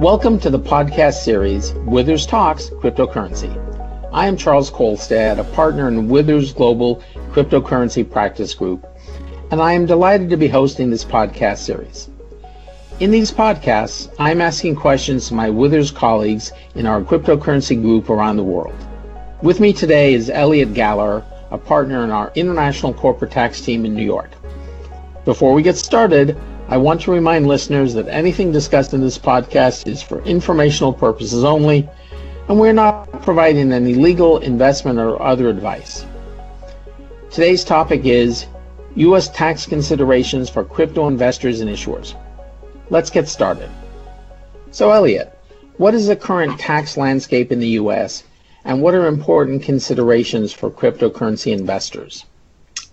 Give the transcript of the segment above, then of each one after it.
Welcome to the podcast series Withers Talks Cryptocurrency. I am Charles Kolstad, a partner in Withers Global Cryptocurrency Practice Group, and I am delighted to be hosting this podcast series. In these podcasts, I'm asking questions to my Withers colleagues in our cryptocurrency group around the world. With me today is Elliot Galler, a partner in our international corporate tax team in New York. Before we get started, I want to remind listeners that anything discussed in this podcast is for informational purposes only, and we're not providing any legal, investment, or other advice. Today's topic is U.S. tax considerations for crypto investors and issuers. Let's get started. So, Elliot, what is the current tax landscape in the U.S., and what are important considerations for cryptocurrency investors?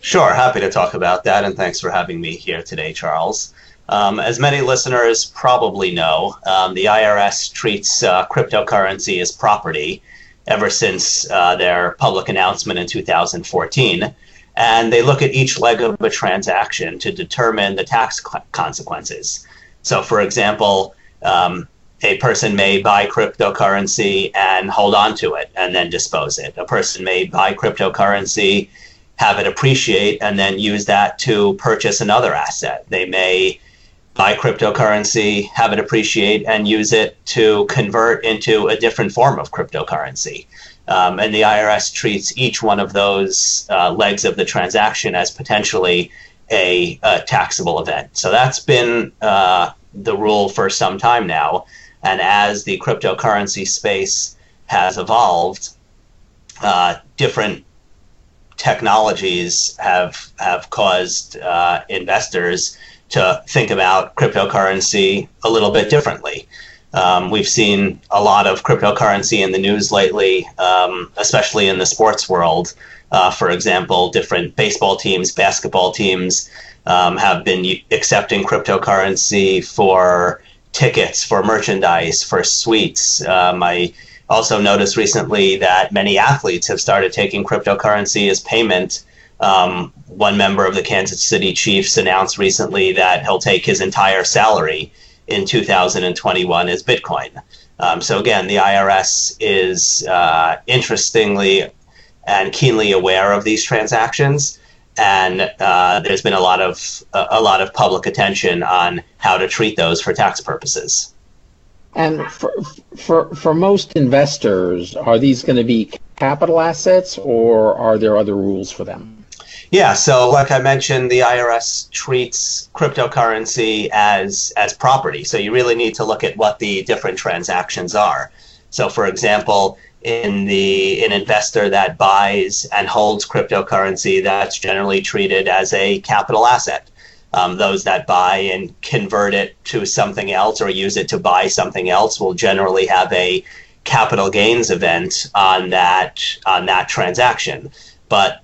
Sure, happy to talk about that, and thanks for having me here today, Charles. Um, as many listeners probably know, um, the IRS treats uh, cryptocurrency as property ever since uh, their public announcement in 2014. And they look at each leg of a transaction to determine the tax consequences. So, for example, um, a person may buy cryptocurrency and hold on to it and then dispose it. A person may buy cryptocurrency have it appreciate and then use that to purchase another asset. They may buy cryptocurrency, have it appreciate, and use it to convert into a different form of cryptocurrency. Um, and the IRS treats each one of those uh, legs of the transaction as potentially a, a taxable event. So that's been uh, the rule for some time now. And as the cryptocurrency space has evolved, uh, different technologies have have caused uh, investors to think about cryptocurrency a little bit differently. Um, we've seen a lot of cryptocurrency in the news lately, um, especially in the sports world. Uh, for example, different baseball teams, basketball teams um, have been accepting cryptocurrency for tickets, for merchandise, for suites. Um, I also noticed recently that many athletes have started taking cryptocurrency as payment. Um, one member of the Kansas City Chiefs announced recently that he'll take his entire salary in 2021 as Bitcoin. Um, so again, the IRS is uh, interestingly and keenly aware of these transactions, and uh, there's been a lot of a lot of public attention on how to treat those for tax purposes. And for, for, for most investors, are these going to be capital assets or are there other rules for them? Yeah, so like I mentioned, the IRS treats cryptocurrency as as property. So you really need to look at what the different transactions are. So for example, in the an investor that buys and holds cryptocurrency, that's generally treated as a capital asset um, those that buy and convert it to something else or use it to buy something else will generally have a capital gains event on that on that transaction. But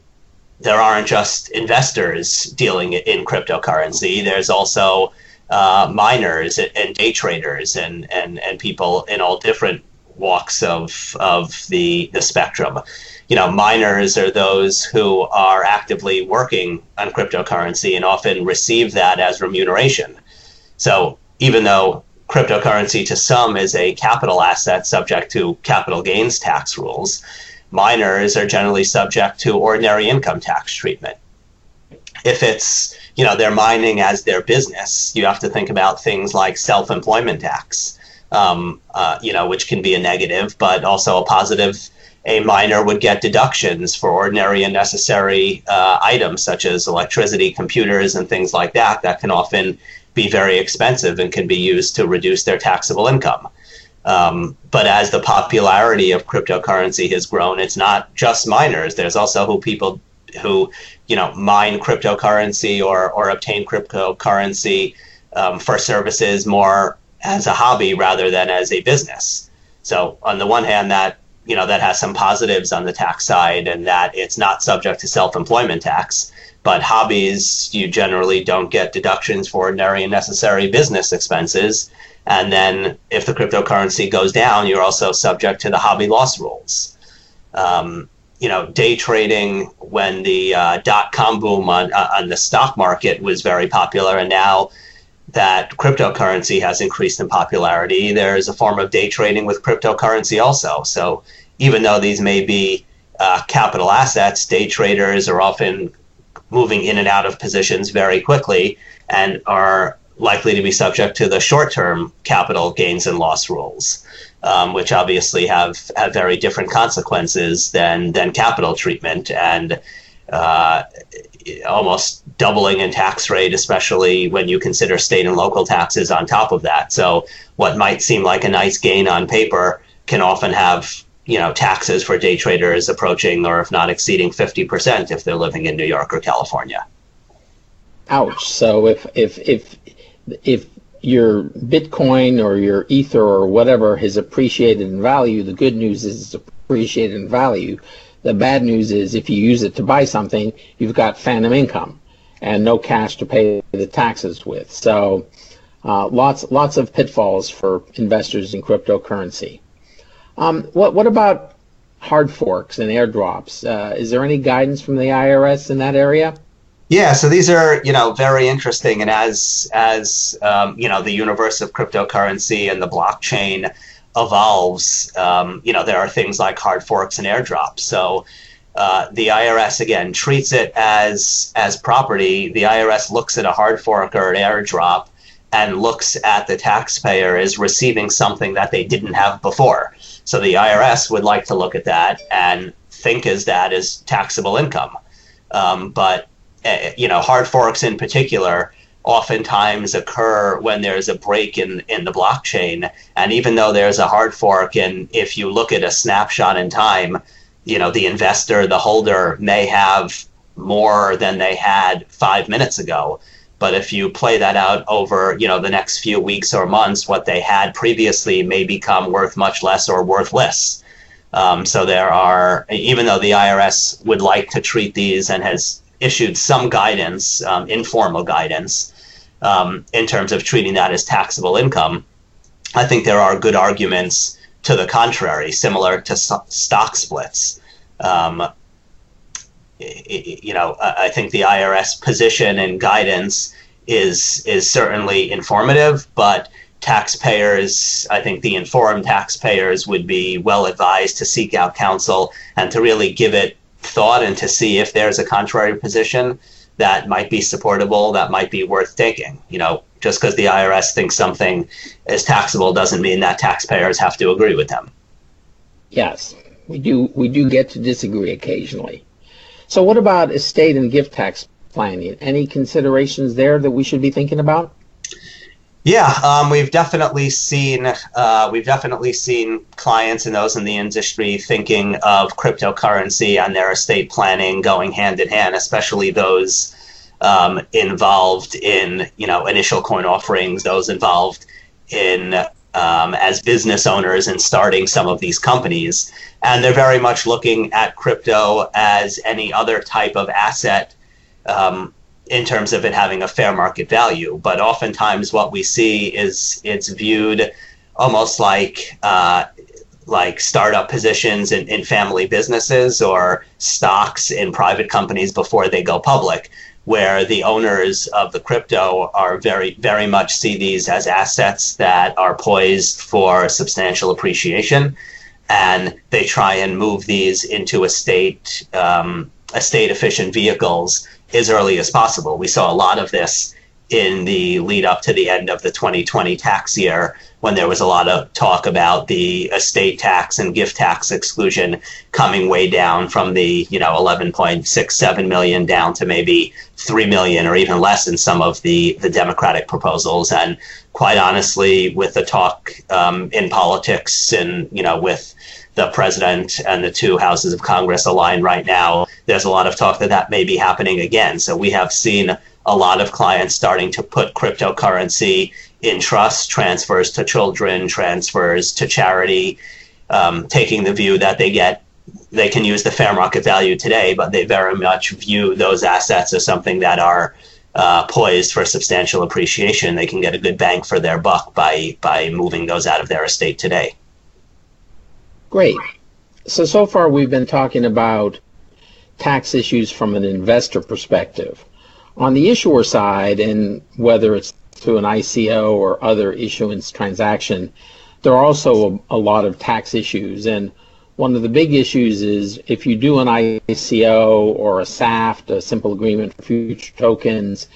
there aren't just investors dealing in cryptocurrency. There's also uh, miners and day traders and, and, and people in all different walks of of the the spectrum you know, miners are those who are actively working on cryptocurrency and often receive that as remuneration. So even though cryptocurrency to some is a capital asset subject to capital gains tax rules, miners are generally subject to ordinary income tax treatment. If it's, you know, they're mining as their business, you have to think about things like self-employment tax, um, uh, you know, which can be a negative, but also a positive a miner would get deductions for ordinary and necessary uh, items such as electricity, computers, and things like that that can often be very expensive and can be used to reduce their taxable income. Um, but as the popularity of cryptocurrency has grown, it's not just miners. There's also who people who you know mine cryptocurrency or or obtain cryptocurrency um, for services more as a hobby rather than as a business. So on the one hand, that you know that has some positives on the tax side and that it's not subject to self-employment tax but hobbies you generally don't get deductions for ordinary and necessary business expenses and then if the cryptocurrency goes down you're also subject to the hobby loss rules um, you know day trading when the uh, dot-com boom on, uh, on the stock market was very popular and now that cryptocurrency has increased in popularity, there's a form of day trading with cryptocurrency also. So even though these may be uh, capital assets, day traders are often moving in and out of positions very quickly and are likely to be subject to the short term capital gains and loss rules. Um, which obviously have, have very different consequences than, than capital treatment. And uh, almost doubling in tax rate, especially when you consider state and local taxes on top of that. So what might seem like a nice gain on paper can often have you know taxes for day traders approaching or if not exceeding 50% if they're living in New York or California. Ouch. So if if if if your Bitcoin or your Ether or whatever has appreciated in value, the good news is it's appreciated in value. The bad news is if you use it to buy something, you've got phantom income and no cash to pay the taxes with. So uh, lots lots of pitfalls for investors in cryptocurrency. Um, what what about hard forks and airdrops? Uh, is there any guidance from the IRS in that area? Yeah, so these are you know very interesting, and as as um, you know the universe of cryptocurrency and the blockchain evolves, um, you know, there are things like hard forks and airdrops. So uh, the IRS again treats it as as property. The IRS looks at a hard fork or an airdrop and looks at the taxpayer as receiving something that they didn't have before. So the IRS would like to look at that and think as that is taxable income. Um, but you know, hard forks in particular oftentimes occur when there's a break in, in the blockchain. And even though there's a hard fork, and if you look at a snapshot in time, you know, the investor, the holder may have more than they had five minutes ago. But if you play that out over, you know, the next few weeks or months, what they had previously may become worth much less or worthless. Um, so there are, even though the IRS would like to treat these and has issued some guidance, um, informal guidance, um, in terms of treating that as taxable income. I think there are good arguments to the contrary, similar to stock splits. Um, you know, I think the IRS position and guidance is is certainly informative, but taxpayers, I think the informed taxpayers would be well advised to seek out counsel and to really give it thought and to see if there's a contrary position that might be supportable, that might be worth taking. You know, just because the IRS thinks something is taxable doesn't mean that taxpayers have to agree with them. Yes, we do. We do get to disagree occasionally. So, what about estate and gift tax planning? Any considerations there that we should be thinking about? Yeah, um, we've definitely seen uh, we've definitely seen clients and those in the industry thinking of cryptocurrency and their estate planning going hand in hand, especially those um, involved in you know initial coin offerings, those involved in um, as business owners and starting some of these companies, and they're very much looking at crypto as any other type of asset. Um, in terms of it having a fair market value. But oftentimes, what we see is it's viewed almost like uh, like startup positions in, in family businesses or stocks in private companies before they go public, where the owners of the crypto are very very much see these as assets that are poised for substantial appreciation, and they try and move these into estate um, estate efficient vehicles as early as possible. We saw a lot of this in the lead up to the end of the 2020 tax year when there was a lot of talk about the estate tax and gift tax exclusion coming way down from the you know 11.67 million down to maybe 3 million or even less in some of the the democratic proposals and quite honestly with the talk um, in politics and you know with the president and the two houses of Congress aligned right now, there's a lot of talk that that may be happening again. So we have seen a lot of clients starting to put cryptocurrency in trust, transfers to children, transfers to charity, um, taking the view that they get they can use the fair market value today, but they very much view those assets as something that are uh, poised for substantial appreciation. They can get a good bang for their buck by by moving those out of their estate today. Great. So, so far we've been talking about tax issues from an investor perspective. On the issuer side, and whether it's through an ICO or other issuance transaction, there are also a, a, lot of tax issues. And one of the big issues is if you do an ICO or a SAFT, a simple agreement for future tokens,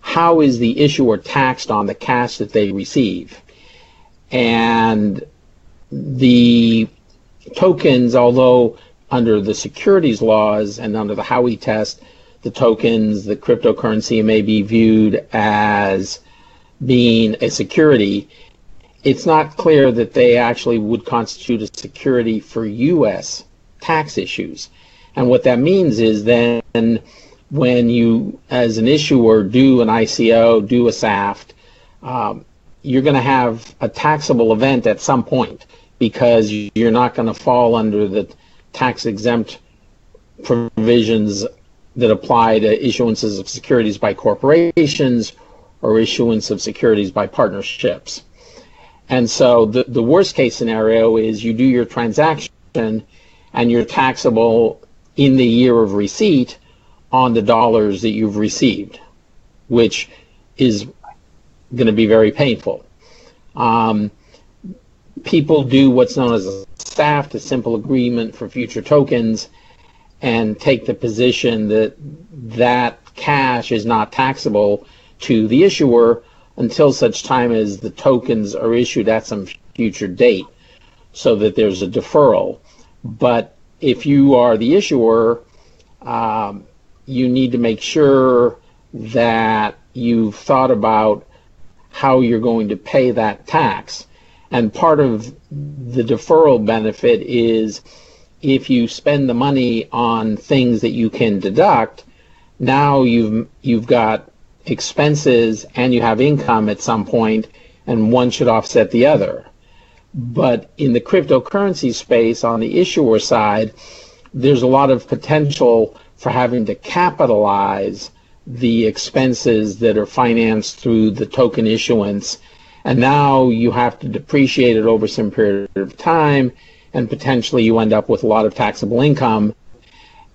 how is the issuer taxed on the cash that they receive? And the tokens, although under the securities laws and under the Howey test, the tokens, the cryptocurrency may be viewed as being a security. It's not clear that they actually would constitute a security for U.S. tax issues. And what that means is then when you, as an issuer, do an ICO, do a SAFT, um, you're going to have a taxable event at some point because you're not going to fall under the tax exempt provisions that apply to issuances of securities by corporations or issuance of securities by partnerships. And so the, the worst case scenario is you do your transaction and you're taxable in the year of receipt on the dollars that you've received, which is going to be very painful. Um, people do what's known as a SAFT, a simple agreement for future tokens, and take the position that that cash is not taxable to the issuer until such time as the tokens are issued at some future date so that there's a deferral. But if you are the issuer, um, you need to make sure that you've thought about how you're going to pay that tax. And part of the deferral benefit is if you spend the money on things that you can deduct, now you've you've got expenses and you have income at some point, and one should offset the other. But in the cryptocurrency space, on the issuer side, there's a lot of potential for having to capitalize the expenses that are financed through the token issuance. And now you have to depreciate it over some period of time and potentially you end up with a lot of taxable income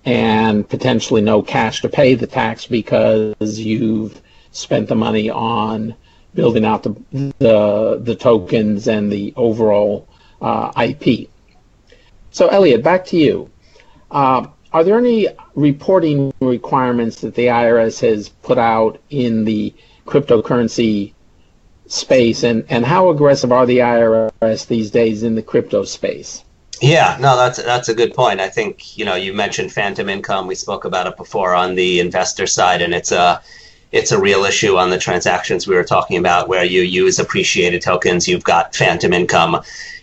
and potentially no cash to pay the tax because you've spent the money on building out the the, the tokens and the overall uh, IP. So, Elliot, back to you. Uh, are there any reporting requirements that the IRS has put out in the cryptocurrency space, and, and how aggressive are the IRS these days in the crypto space? Yeah, no, that's that's a good point. I think you know you mentioned phantom income. We spoke about it before on the investor side, and it's a it's a real issue on the transactions we were talking about, where you use appreciated tokens. You've got phantom income.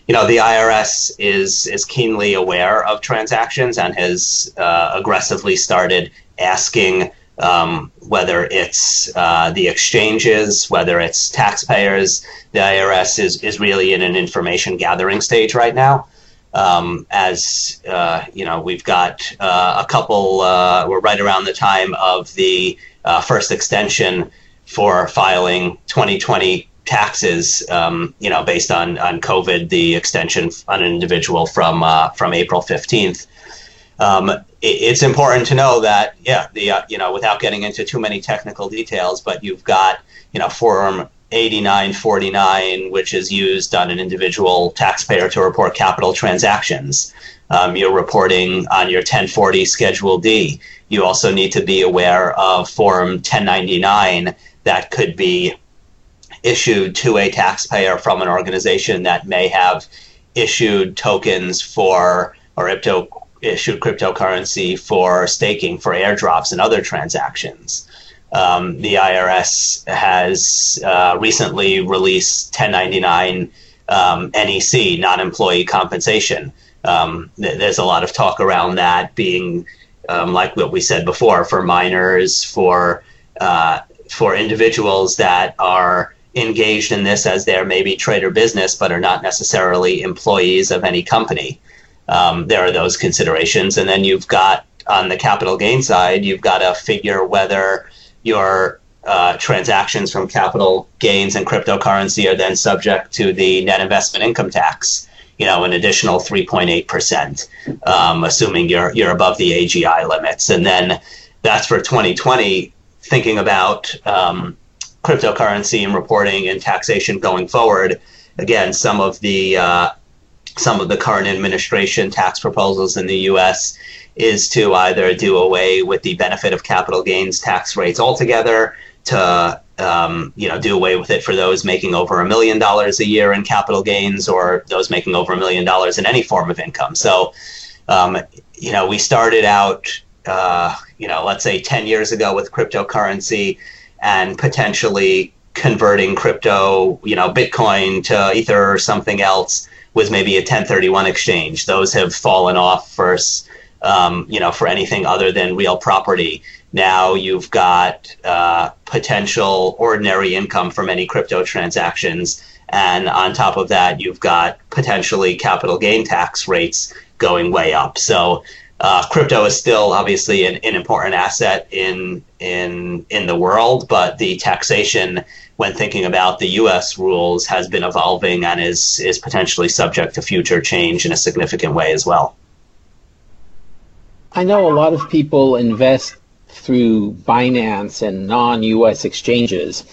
You know, the IRS is is keenly aware of transactions and has uh, aggressively started asking um, whether it's uh, the exchanges, whether it's taxpayers. The IRS is is really in an information gathering stage right now um, as uh, you know, we've got uh, a couple. Uh, we're right around the time of the uh, first extension for filing 2020 taxes. Um, you know, based on on COVID, the extension on an individual from uh, from April 15th. Um, it, it's important to know that, yeah, the uh, you know, without getting into too many technical details, but you've got you know form 8949, which is used on an individual taxpayer to report capital transactions. Um, you're reporting on your 1040 Schedule D. You also need to be aware of Form 1099 that could be issued to a taxpayer from an organization that may have issued tokens for or ipto, issued cryptocurrency for staking for airdrops and other transactions. Um, the IRS has uh, recently released 1099 um, NEC, non employee compensation. Um, th- there's a lot of talk around that being, um, like what we said before, for miners, for, uh, for individuals that are engaged in this as their maybe trade or business, but are not necessarily employees of any company. Um, there are those considerations. And then you've got on the capital gain side, you've got to figure whether your uh, transactions from capital gains and cryptocurrency are then subject to the net investment income tax. You know, an additional 3.8 percent, um, assuming you're you're above the AGI limits, and then that's for 2020. Thinking about um, cryptocurrency and reporting and taxation going forward. Again, some of the uh, some of the current administration tax proposals in the U.S. is to either do away with the benefit of capital gains tax rates altogether, to um, you know do away with it for those making over a million dollars a year in capital gains, or those making over a million dollars in any form of income. So, um, you know, we started out, uh, you know, let's say 10 years ago with cryptocurrency and potentially converting crypto, you know, Bitcoin to Ether or something else was maybe a 1031 exchange. Those have fallen off first, um, you know, for anything other than real property. Now you've got uh, potential ordinary income from any crypto transactions. And on top of that, you've got potentially capital gain tax rates going way up. So uh, crypto is still obviously an, an, important asset in in in the world, but the taxation, when thinking about the U.S. rules, has been evolving and is is potentially subject to future change in a significant way as well. I know a lot of people invest through Binance and non-U.S. exchanges.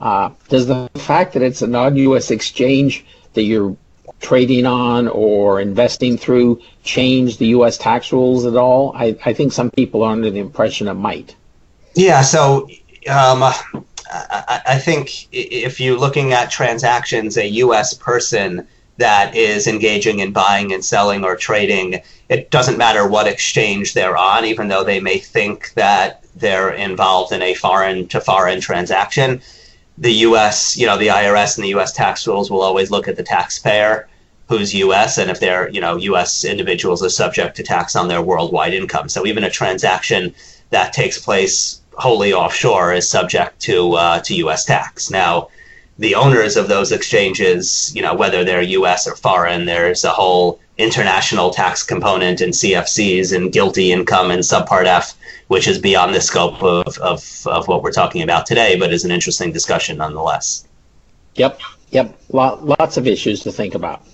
Uh, does the fact that it's a non-U.S. exchange that you're trading on or investing through change the U.S. tax rules at all? I, I think some people are under the impression it might. Yeah, so um, I, I think if you're looking at transactions, a U.S. person that is engaging in buying and selling or trading, it doesn't matter what exchange they're on, even though they may think that they're involved in a foreign to foreign transaction the U.S., you know, the IRS and the U.S. tax rules will always look at the taxpayer who's U.S. and if they're, you know, U.S. individuals are subject to tax on their worldwide income. So even a transaction that takes place wholly offshore is subject to uh, to U.S. tax. Now, the owners of those exchanges, you know, whether they're U.S. or foreign, there's a whole international tax component in CFCs and GILTI income and Subpart F which is beyond the scope of, of, of what we're talking about today, but is an interesting discussion nonetheless. Yep, yep. lots of issues to think about.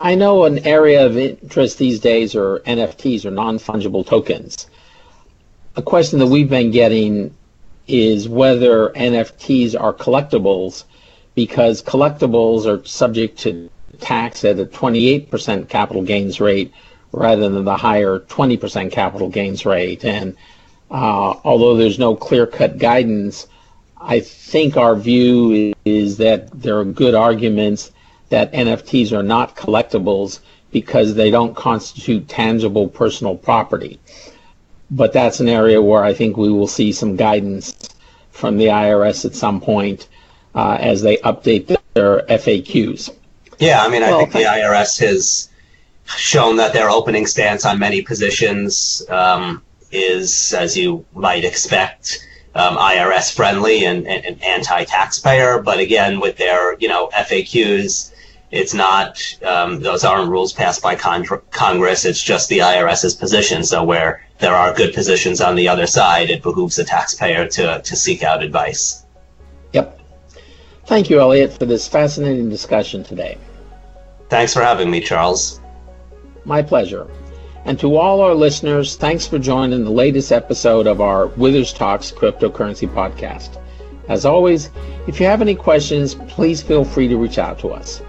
I know an area of interest these days are NFTs or non fungible tokens. A question that we've been getting is whether NFTs are collectibles because collectibles are subject to tax at a 28% capital gains rate rather than the higher 20% capital gains rate. And uh, although there's no clear cut guidance, I think our view is that there are good arguments that NFTs are not collectibles because they don't constitute tangible personal property. But that's an area where I think we will see some guidance from the IRS at some point uh, as they update their FAQs. Yeah, I mean, I well, think the IRS has shown that their opening stance on many positions um, is, as you might expect, um, IRS friendly and, and, and, anti-taxpayer. But again, with their you know FAQs, it's not um, those aren't rules passed by con- Congress. It's just the IRS's position. So where there are good positions on the other side, it behooves the taxpayer to to seek out advice. Thank you, Elliot, for this fascinating discussion today. Thanks for having me, Charles. My pleasure. And to all our listeners, thanks for joining the latest episode of our Withers Talks cryptocurrency podcast. As always, if you have any questions, please feel free to reach out to us.